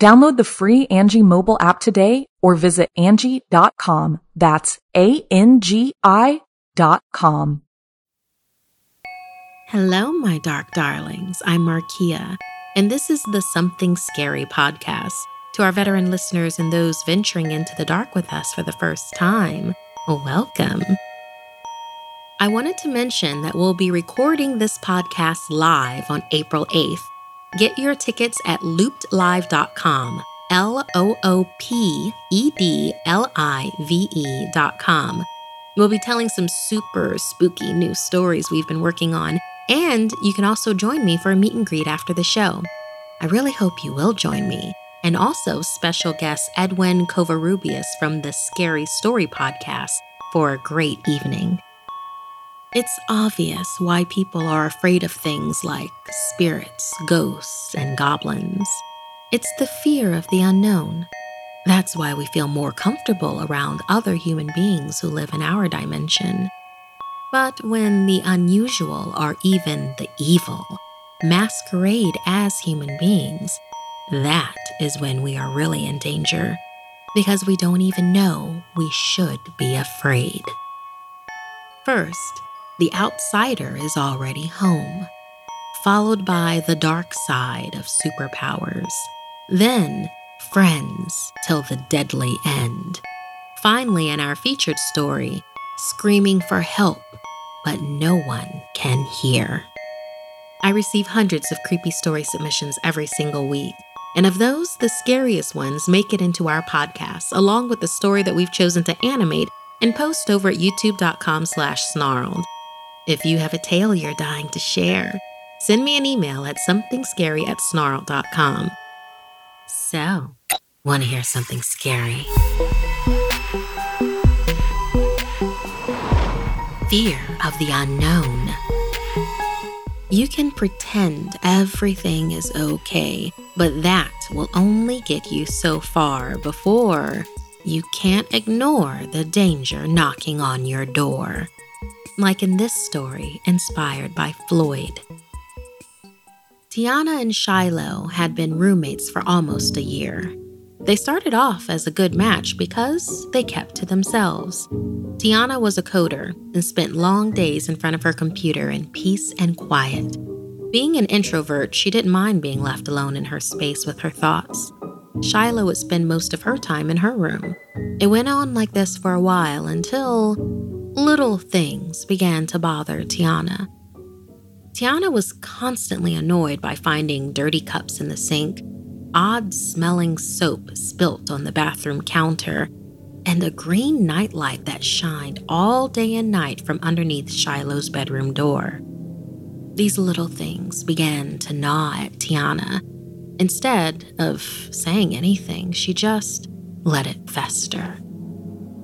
Download the free Angi mobile app today or visit Angi.com. That's A-N-G-I dot com. Hello, my dark darlings. I'm Markia, and this is the Something Scary podcast. To our veteran listeners and those venturing into the dark with us for the first time, welcome. I wanted to mention that we'll be recording this podcast live on April 8th. Get your tickets at loopedlive.com, L O O P E D L I V E.com. We'll be telling some super spooky new stories we've been working on, and you can also join me for a meet and greet after the show. I really hope you will join me. And also, special guest Edwin Covarrubias from the Scary Story podcast for a great evening. It's obvious why people are afraid of things like spirits, ghosts, and goblins. It's the fear of the unknown. That's why we feel more comfortable around other human beings who live in our dimension. But when the unusual or even the evil masquerade as human beings, that is when we are really in danger because we don't even know we should be afraid. First, the outsider is already home, followed by the dark side of superpowers, then friends till the deadly end. Finally, in our featured story, screaming for help, but no one can hear. I receive hundreds of creepy story submissions every single week. And of those, the scariest ones make it into our podcast, along with the story that we've chosen to animate and post over at youtube.com slash snarled. If you have a tale you're dying to share, send me an email at somethingscary at snarled.com. So, want to hear something scary? Fear of the unknown. You can pretend everything is okay, but that will only get you so far before you can't ignore the danger knocking on your door like in this story inspired by Floyd. Tiana and Shiloh had been roommates for almost a year. They started off as a good match because they kept to themselves. Tiana was a coder and spent long days in front of her computer in peace and quiet. Being an introvert, she didn't mind being left alone in her space with her thoughts. Shiloh would spend most of her time in her room. It went on like this for a while until Little things began to bother Tiana. Tiana was constantly annoyed by finding dirty cups in the sink, odd smelling soap spilt on the bathroom counter, and a green nightlight that shined all day and night from underneath Shiloh's bedroom door. These little things began to gnaw at Tiana. Instead of saying anything, she just let it fester.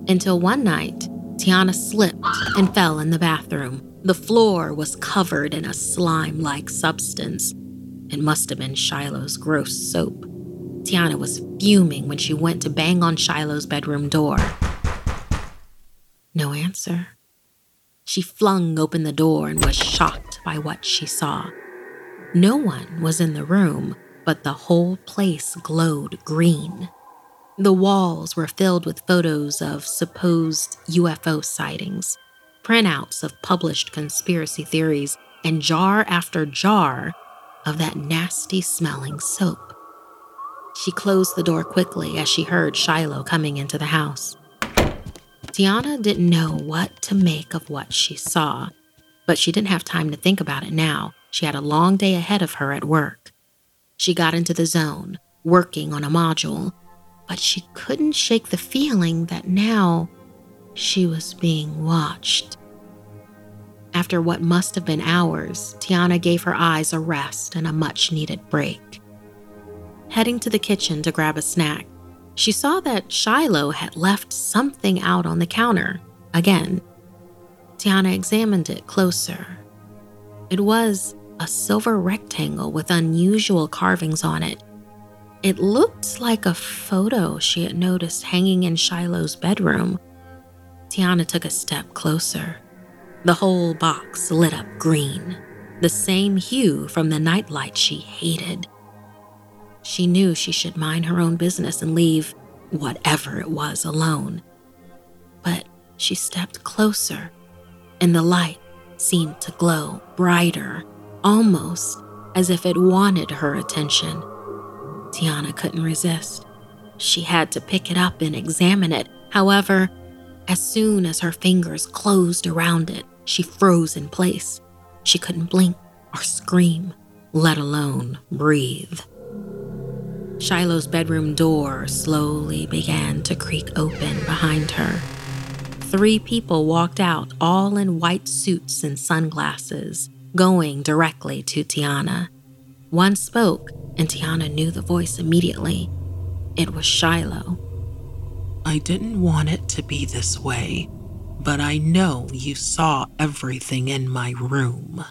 Until one night, Tiana slipped and fell in the bathroom. The floor was covered in a slime like substance. It must have been Shiloh's gross soap. Tiana was fuming when she went to bang on Shiloh's bedroom door. No answer. She flung open the door and was shocked by what she saw. No one was in the room, but the whole place glowed green. The walls were filled with photos of supposed UFO sightings, printouts of published conspiracy theories, and jar after jar of that nasty smelling soap. She closed the door quickly as she heard Shiloh coming into the house. Tiana didn't know what to make of what she saw, but she didn't have time to think about it now. She had a long day ahead of her at work. She got into the zone, working on a module, but she couldn't shake the feeling that now she was being watched. After what must have been hours, Tiana gave her eyes a rest and a much needed break. Heading to the kitchen to grab a snack, she saw that Shiloh had left something out on the counter. Again, Tiana examined it closer. It was a silver rectangle with unusual carvings on it. It looked like a photo she had noticed hanging in Shiloh's bedroom. Tiana took a step closer. The whole box lit up green, the same hue from the nightlight she hated. She knew she should mind her own business and leave whatever it was alone. But she stepped closer, and the light seemed to glow brighter, almost as if it wanted her attention. Tiana couldn't resist. She had to pick it up and examine it. However, as soon as her fingers closed around it, she froze in place. She couldn't blink or scream, let alone breathe. Shiloh's bedroom door slowly began to creak open behind her. Three people walked out, all in white suits and sunglasses, going directly to Tiana. One spoke, and Tiana knew the voice immediately. It was Shiloh. I didn't want it to be this way, but I know you saw everything in my room.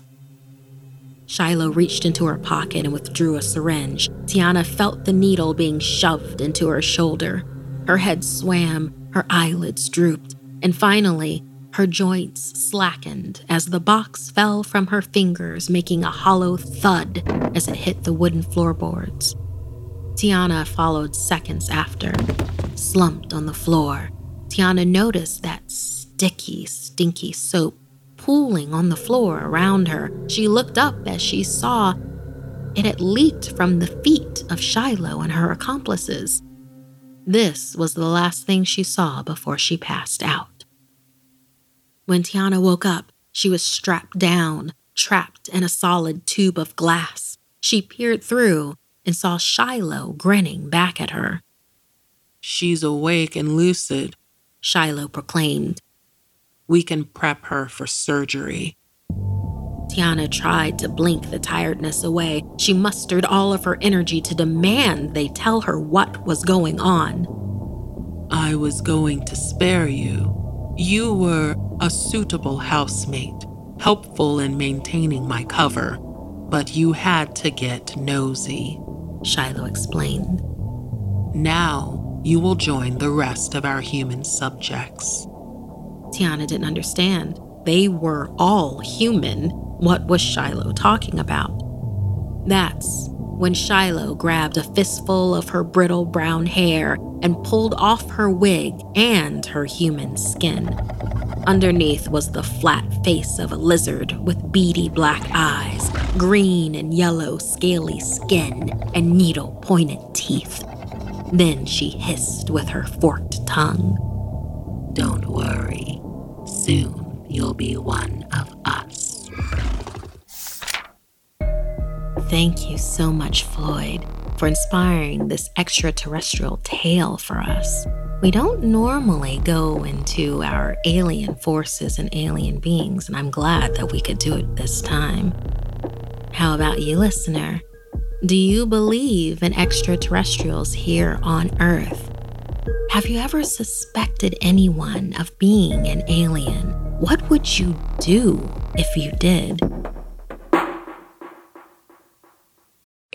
Shiloh reached into her pocket and withdrew a syringe. Tiana felt the needle being shoved into her shoulder. Her head swam, her eyelids drooped, and finally, her joints slackened as the box fell from her fingers, making a hollow thud as it hit the wooden floorboards. Tiana followed seconds after, slumped on the floor. Tiana noticed that sticky, stinky soap pooling on the floor around her. She looked up as she saw it had leaked from the feet of Shiloh and her accomplices. This was the last thing she saw before she passed out. When Tiana woke up, she was strapped down, trapped in a solid tube of glass. She peered through and saw Shiloh grinning back at her. She's awake and lucid, Shiloh proclaimed. We can prep her for surgery. Tiana tried to blink the tiredness away. She mustered all of her energy to demand they tell her what was going on. I was going to spare you. You were a suitable housemate, helpful in maintaining my cover, but you had to get nosy. Shiloh explained. Now you will join the rest of our human subjects. Tiana didn't understand. They were all human. What was Shiloh talking about? That's when Shiloh grabbed a fistful of her brittle brown hair and pulled off her wig and her human skin. Underneath was the flat face of a lizard with beady black eyes, green and yellow scaly skin, and needle pointed teeth. Then she hissed with her forked tongue. Don't worry. Soon you'll be one Thank you so much, Floyd, for inspiring this extraterrestrial tale for us. We don't normally go into our alien forces and alien beings, and I'm glad that we could do it this time. How about you, listener? Do you believe in extraterrestrials here on Earth? Have you ever suspected anyone of being an alien? What would you do if you did?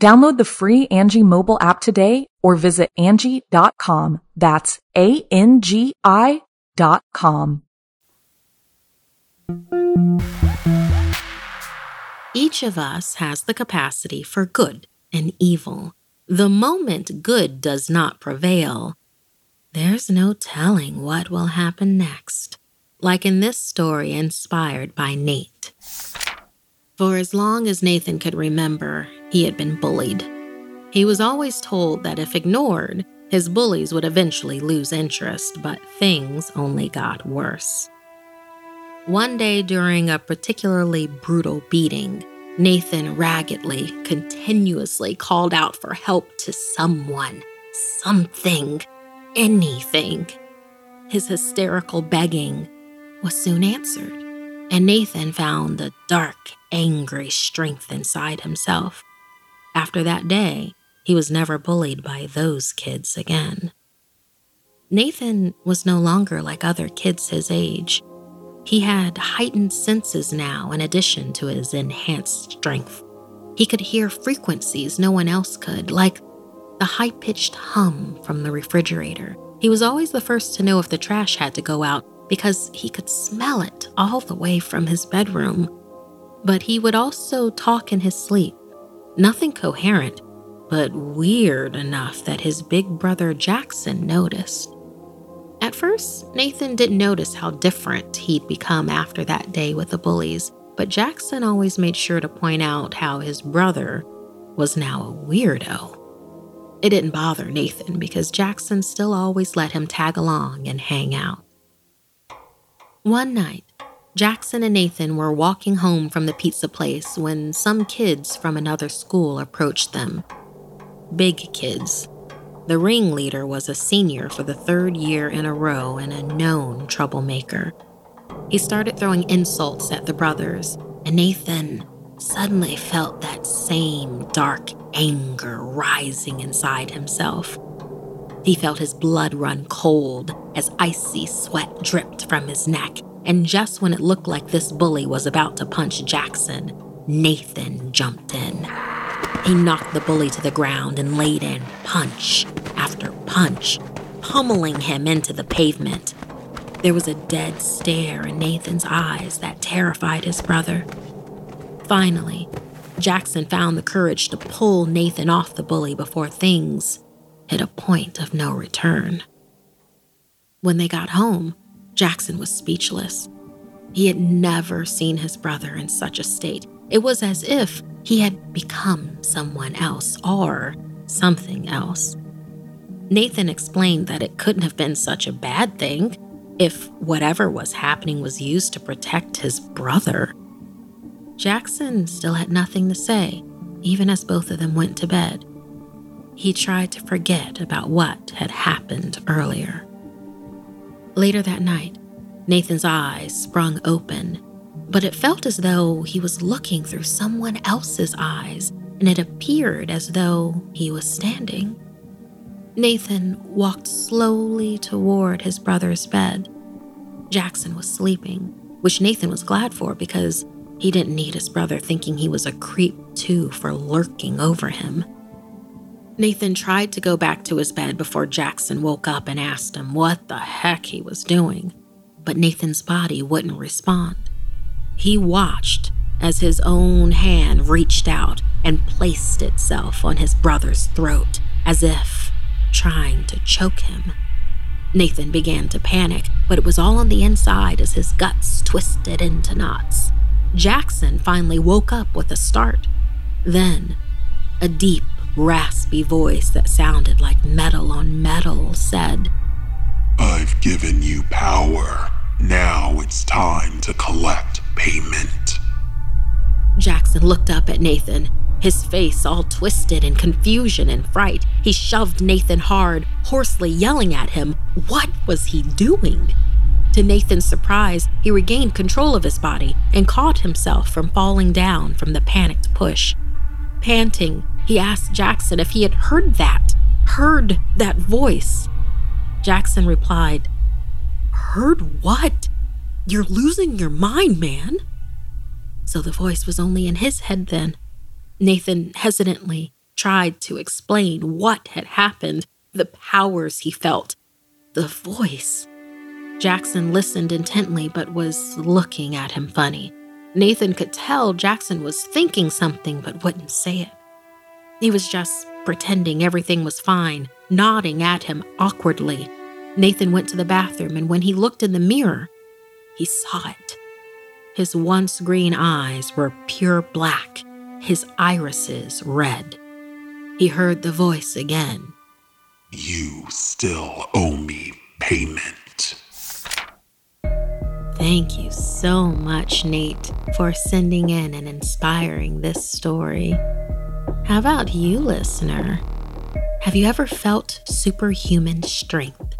Download the free Angi mobile app today or visit Angi.com. That's A-N-G-I dot com. Each of us has the capacity for good and evil. The moment good does not prevail, there's no telling what will happen next. Like in this story inspired by Nate. For as long as Nathan could remember, he had been bullied. He was always told that if ignored, his bullies would eventually lose interest, but things only got worse. One day during a particularly brutal beating, Nathan raggedly, continuously called out for help to someone, something, anything. His hysterical begging was soon answered, and Nathan found a dark, angry strength inside himself. After that day, he was never bullied by those kids again. Nathan was no longer like other kids his age. He had heightened senses now, in addition to his enhanced strength. He could hear frequencies no one else could, like the high pitched hum from the refrigerator. He was always the first to know if the trash had to go out because he could smell it all the way from his bedroom. But he would also talk in his sleep. Nothing coherent, but weird enough that his big brother Jackson noticed. At first, Nathan didn't notice how different he'd become after that day with the bullies, but Jackson always made sure to point out how his brother was now a weirdo. It didn't bother Nathan because Jackson still always let him tag along and hang out. One night, Jackson and Nathan were walking home from the pizza place when some kids from another school approached them. Big kids the ringleader was a senior for the third year in a row and a known troublemaker. He started throwing insults at the brothers, and Nathan suddenly felt that same dark anger rising inside himself. He felt his blood run cold as icy sweat dripped from his neck, and just when it looked like this bully was about to punch Jackson, Nathan jumped in. He knocked the bully to the ground and laid in punch after punch, pummeling him into the pavement. There was a dead stare in Nathan's eyes that terrified his brother. Finally, Jackson found the courage to pull Nathan off the bully before things hit a point of no return. When they got home, Jackson was speechless. He had never seen his brother in such a state. It was as if he had become someone else or something else. Nathan explained that it couldn't have been such a bad thing if whatever was happening was used to protect his brother. Jackson still had nothing to say, even as both of them went to bed. He tried to forget about what had happened earlier. Later that night, Nathan's eyes sprung open but it felt as though he was looking through someone else's eyes, and it appeared as though he was standing. Nathan walked slowly toward his brother's bed. Jackson was sleeping, which Nathan was glad for because he didn't need his brother thinking he was a creep too for lurking over him. Nathan tried to go back to his bed before Jackson woke up and asked him what the heck he was doing, but Nathan's body wouldn't respond. He watched as his own hand reached out and placed itself on his brother's throat, as if trying to choke him. Nathan began to panic, but it was all on the inside as his guts twisted into knots. Jackson finally woke up with a start. Then, a deep, raspy voice that sounded like metal on metal said, I've given you power. Now it's time to collect payment. Jackson looked up at Nathan, his face all twisted in confusion and fright. He shoved Nathan hard, hoarsely yelling at him. What was he doing? To Nathan's surprise, he regained control of his body and caught himself from falling down from the panicked push. Panting, he asked Jackson if he had heard that, heard that voice. Jackson replied, Heard what? You're losing your mind, man. So the voice was only in his head then. Nathan hesitantly tried to explain what had happened, the powers he felt, the voice. Jackson listened intently but was looking at him funny. Nathan could tell Jackson was thinking something but wouldn't say it. He was just pretending everything was fine, nodding at him awkwardly. Nathan went to the bathroom, and when he looked in the mirror, he saw it. His once green eyes were pure black, his irises red. He heard the voice again. You still owe me payment. Thank you so much, Nate, for sending in and inspiring this story. How about you, listener? Have you ever felt superhuman strength?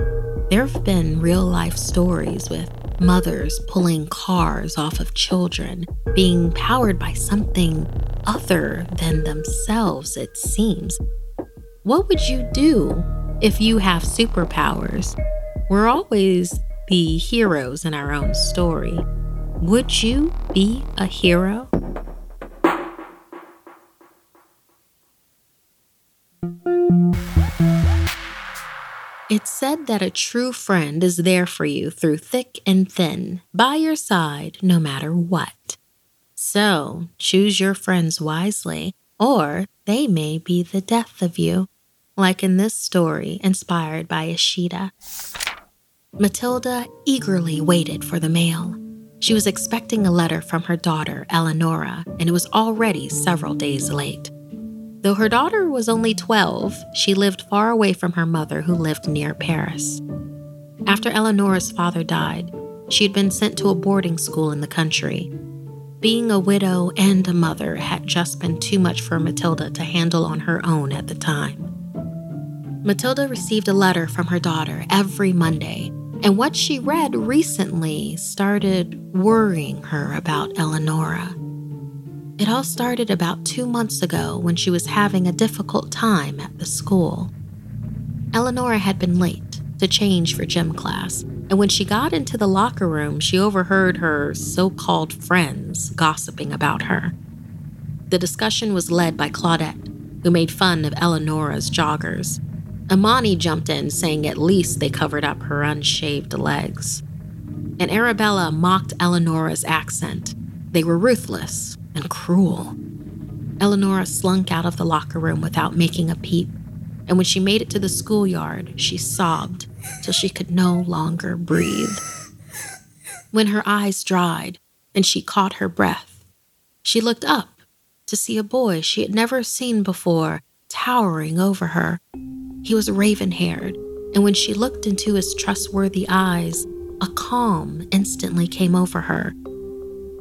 There have been real life stories with mothers pulling cars off of children, being powered by something other than themselves, it seems. What would you do if you have superpowers? We're always the heroes in our own story. Would you be a hero? It's said that a true friend is there for you through thick and thin, by your side no matter what. So choose your friends wisely, or they may be the death of you, like in this story inspired by Ishida. Matilda eagerly waited for the mail. She was expecting a letter from her daughter, Eleonora, and it was already several days late. Though her daughter was only 12, she lived far away from her mother, who lived near Paris. After Eleonora's father died, she had been sent to a boarding school in the country. Being a widow and a mother had just been too much for Matilda to handle on her own at the time. Matilda received a letter from her daughter every Monday, and what she read recently started worrying her about Eleonora. It all started about two months ago when she was having a difficult time at the school. Eleonora had been late to change for gym class, and when she got into the locker room, she overheard her so called friends gossiping about her. The discussion was led by Claudette, who made fun of Eleonora's joggers. Amani jumped in, saying at least they covered up her unshaved legs. And Arabella mocked Eleonora's accent. They were ruthless, and cruel. Eleonora slunk out of the locker room without making a peep, and when she made it to the schoolyard, she sobbed till she could no longer breathe. When her eyes dried and she caught her breath, she looked up to see a boy she had never seen before towering over her. He was raven haired, and when she looked into his trustworthy eyes, a calm instantly came over her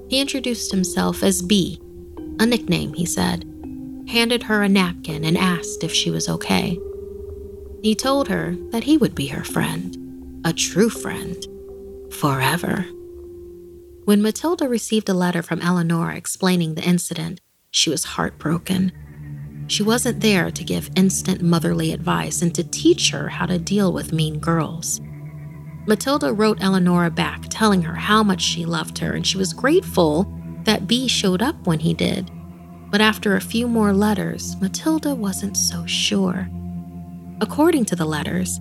he introduced himself as B, a nickname, he said, handed her a napkin, and asked if she was okay. He told her that he would be her friend, a true friend, forever. When Matilda received a letter from Eleanor explaining the incident, she was heartbroken. She wasn't there to give instant motherly advice and to teach her how to deal with mean girls. Matilda wrote Eleonora back, telling her how much she loved her, and she was grateful that B showed up when he did. But after a few more letters, Matilda wasn't so sure. According to the letters,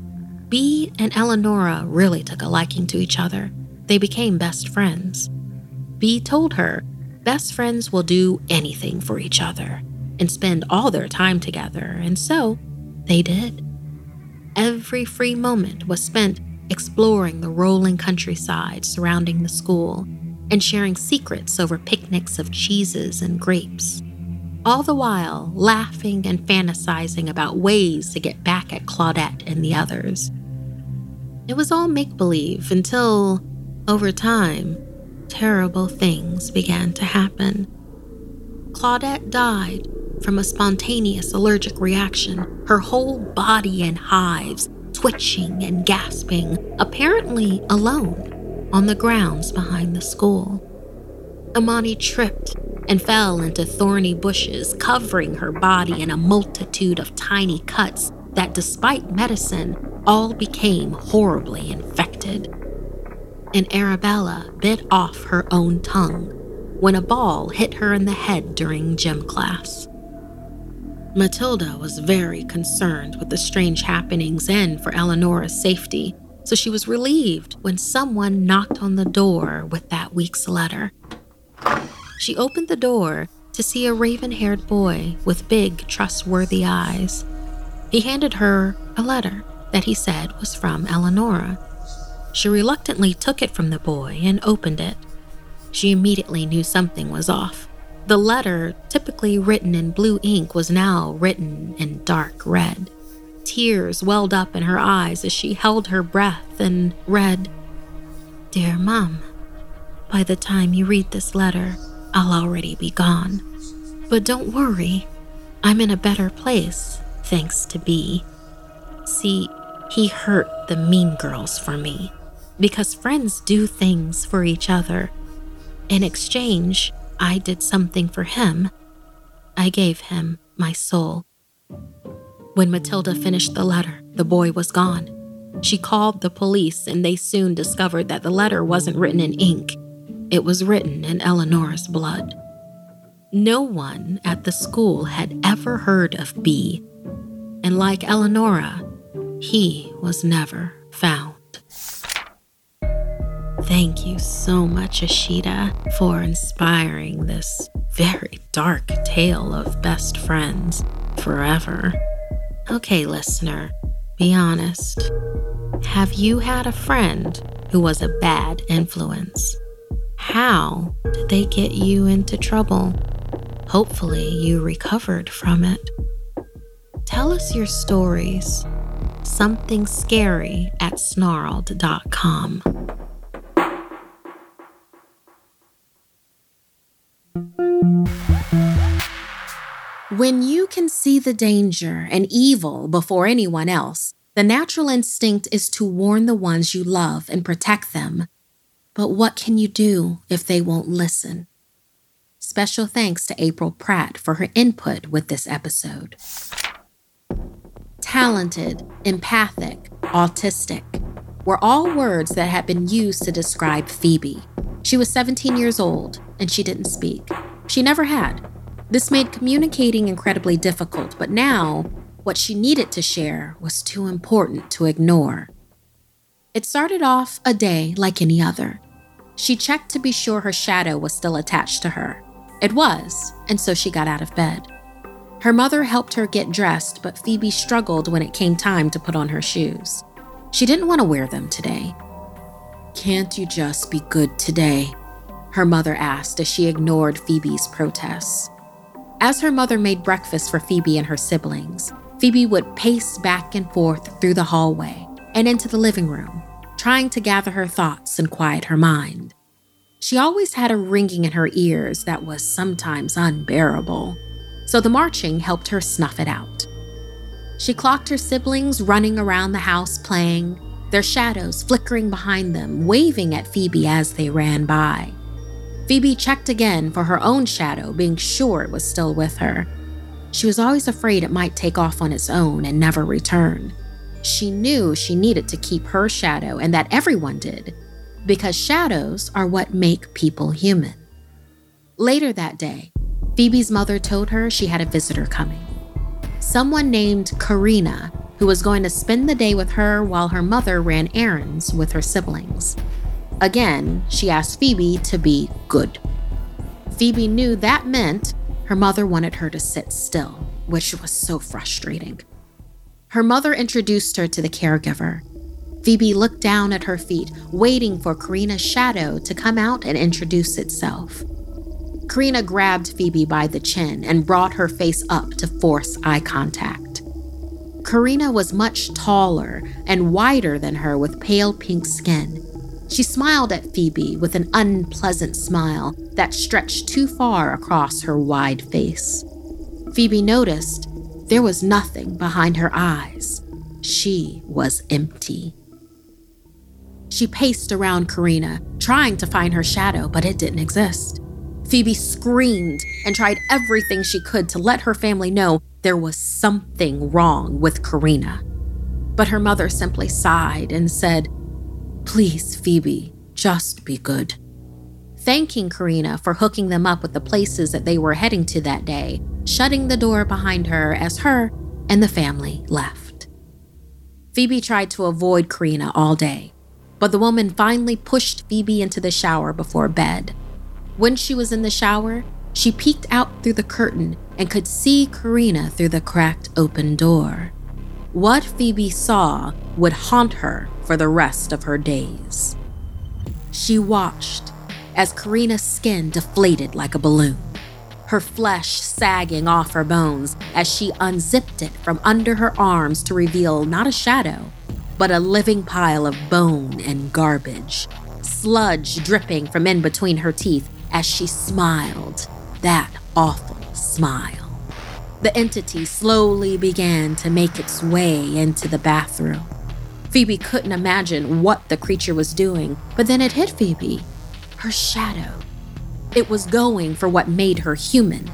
B and Eleonora really took a liking to each other. They became best friends. B told her best friends will do anything for each other and spend all their time together, and so they did. Every free moment was spent exploring the rolling countryside surrounding the school, and sharing secrets over picnics of cheeses and grapes. All the while, laughing and fantasizing about ways to get back at Claudette and the others. It was all make believe until, over time, terrible things began to happen. Claudette died from a spontaneous allergic reaction, her whole body in hives, twitching and gasping, apparently alone, on the grounds behind the school. Amani tripped and fell into thorny bushes, covering her body in a multitude of tiny cuts that, despite medicine, all became horribly infected. And Arabella bit off her own tongue when a ball hit her in the head during gym class. Matilda was very concerned with the strange happenings and for Eleonora's safety, so she was relieved when someone knocked on the door with that week's letter. She opened the door to see a raven haired boy with big, trustworthy eyes. He handed her a letter that he said was from Eleanora. She reluctantly took it from the boy and opened it. She immediately knew something was off. The letter, typically written in blue ink, was now written in dark red. Tears welled up in her eyes as she held her breath and read Dear Mum, by the time you read this letter, I'll already be gone. But don't worry, I'm in a better place, thanks to B. See, he hurt the mean girls for me because friends do things for each other. In exchange, I did something for him. I gave him my soul. When Matilda finished the letter, the boy was gone. She called the police, and they soon discovered that the letter wasn't written in ink, it was written in Eleanor's blood. No one at the school had ever heard of B, and like Eleonora, he was never found. Thank you so much, Ashita, for inspiring this very dark tale of best friends forever. Okay, listener, be honest. Have you had a friend who was a bad influence? How did they get you into trouble? Hopefully, you recovered from it. Tell us your stories. Something scary at snarled.com. When you can see the danger and evil before anyone else, the natural instinct is to warn the ones you love and protect them. But what can you do if they won't listen? Special thanks to April Pratt for her input with this episode. Talented, empathic, autistic were all words that had been used to describe Phoebe. She was 17 years old and she didn't speak. She never had. This made communicating incredibly difficult, but now, what she needed to share was too important to ignore. It started off a day like any other. She checked to be sure her shadow was still attached to her. It was, and so she got out of bed. Her mother helped her get dressed, but Phoebe struggled when it came time to put on her shoes. She didn't want to wear them today. Can't you just be good today? Her mother asked as she ignored Phoebe's protests. As her mother made breakfast for Phoebe and her siblings, Phoebe would pace back and forth through the hallway and into the living room, trying to gather her thoughts and quiet her mind. She always had a ringing in her ears that was sometimes unbearable, so the marching helped her snuff it out. She clocked her siblings running around the house playing, their shadows flickering behind them, waving at Phoebe as they ran by. Phoebe checked again for her own shadow, being sure it was still with her. She was always afraid it might take off on its own and never return. She knew she needed to keep her shadow and that everyone did, because shadows are what make people human. Later that day, Phoebe's mother told her she had a visitor coming. Someone named Karina, who was going to spend the day with her while her mother ran errands with her siblings. Again, she asked Phoebe to be good. Phoebe knew that meant her mother wanted her to sit still, which was so frustrating. Her mother introduced her to the caregiver. Phoebe looked down at her feet, waiting for Karina's shadow to come out and introduce itself. Karina grabbed Phoebe by the chin and brought her face up to force eye contact. Karina was much taller and wider than her with pale pink skin. She smiled at Phoebe with an unpleasant smile that stretched too far across her wide face. Phoebe noticed there was nothing behind her eyes. She was empty. She paced around Karina, trying to find her shadow, but it didn't exist. Phoebe screamed and tried everything she could to let her family know there was something wrong with Karina. But her mother simply sighed and said, Please, Phoebe, just be good. Thanking Karina for hooking them up with the places that they were heading to that day, shutting the door behind her as her and the family left. Phoebe tried to avoid Karina all day, but the woman finally pushed Phoebe into the shower before bed. When she was in the shower, she peeked out through the curtain and could see Karina through the cracked open door. What Phoebe saw would haunt her for the rest of her days. She watched as Karina's skin deflated like a balloon, her flesh sagging off her bones as she unzipped it from under her arms to reveal not a shadow, but a living pile of bone and garbage, sludge dripping from in between her teeth as she smiled that awful smile. The entity slowly began to make its way into the bathroom. Phoebe couldn't imagine what the creature was doing, but then it hit Phoebe her shadow. It was going for what made her human.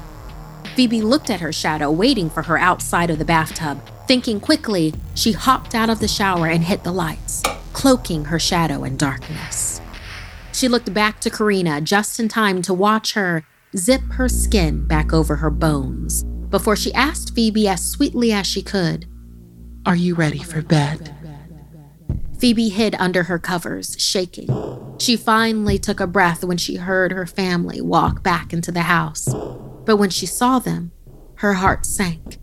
Phoebe looked at her shadow, waiting for her outside of the bathtub. Thinking quickly, she hopped out of the shower and hit the lights, cloaking her shadow in darkness. She looked back to Karina just in time to watch her zip her skin back over her bones before she asked Phoebe as sweetly as she could, Are you ready for bed? Phoebe hid under her covers, shaking. She finally took a breath when she heard her family walk back into the house. But when she saw them, her heart sank.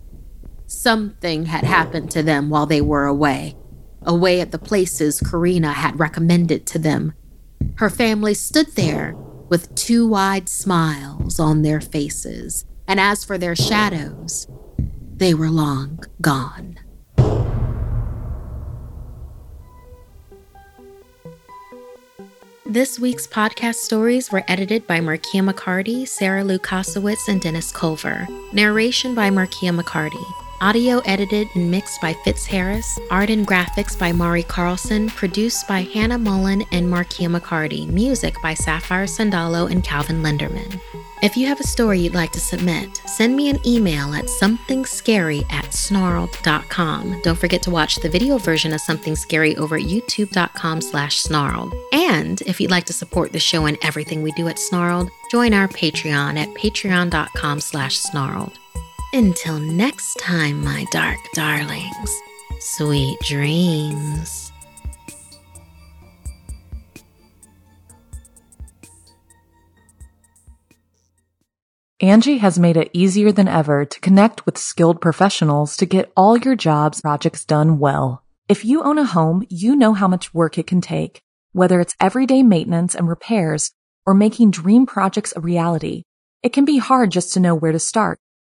Something had happened to them while they were away, away at the places Karina had recommended to them. Her family stood there with two wide smiles on their faces, and as for their shadows, they were long gone. This week's podcast stories were edited by Markia McCarty, Sarah Lukasiewicz, and Dennis Culver. Narration by Markia McCarty. Audio edited and mixed by Fitz Harris. Art and graphics by Mari Carlson. Produced by Hannah Mullen and Markia McCarty. Music by Sapphire Sandalo and Calvin Linderman. If you have a story you'd like to submit, send me an email at somethingscary at snarled.com. Don't forget to watch the video version of Something Scary over at youtube.com slash snarled. And if you'd like to support the show and everything we do at Snarled, join our Patreon at patreon.com slash snarled. Until next time, my dark darlings, sweet dreams. Angi has made it easier than ever to connect with skilled professionals to get all your jobs projects done well. If you own a home, you know how much work it can take, whether it's everyday maintenance and repairs or making dream projects a reality. It can be hard just to know where to start,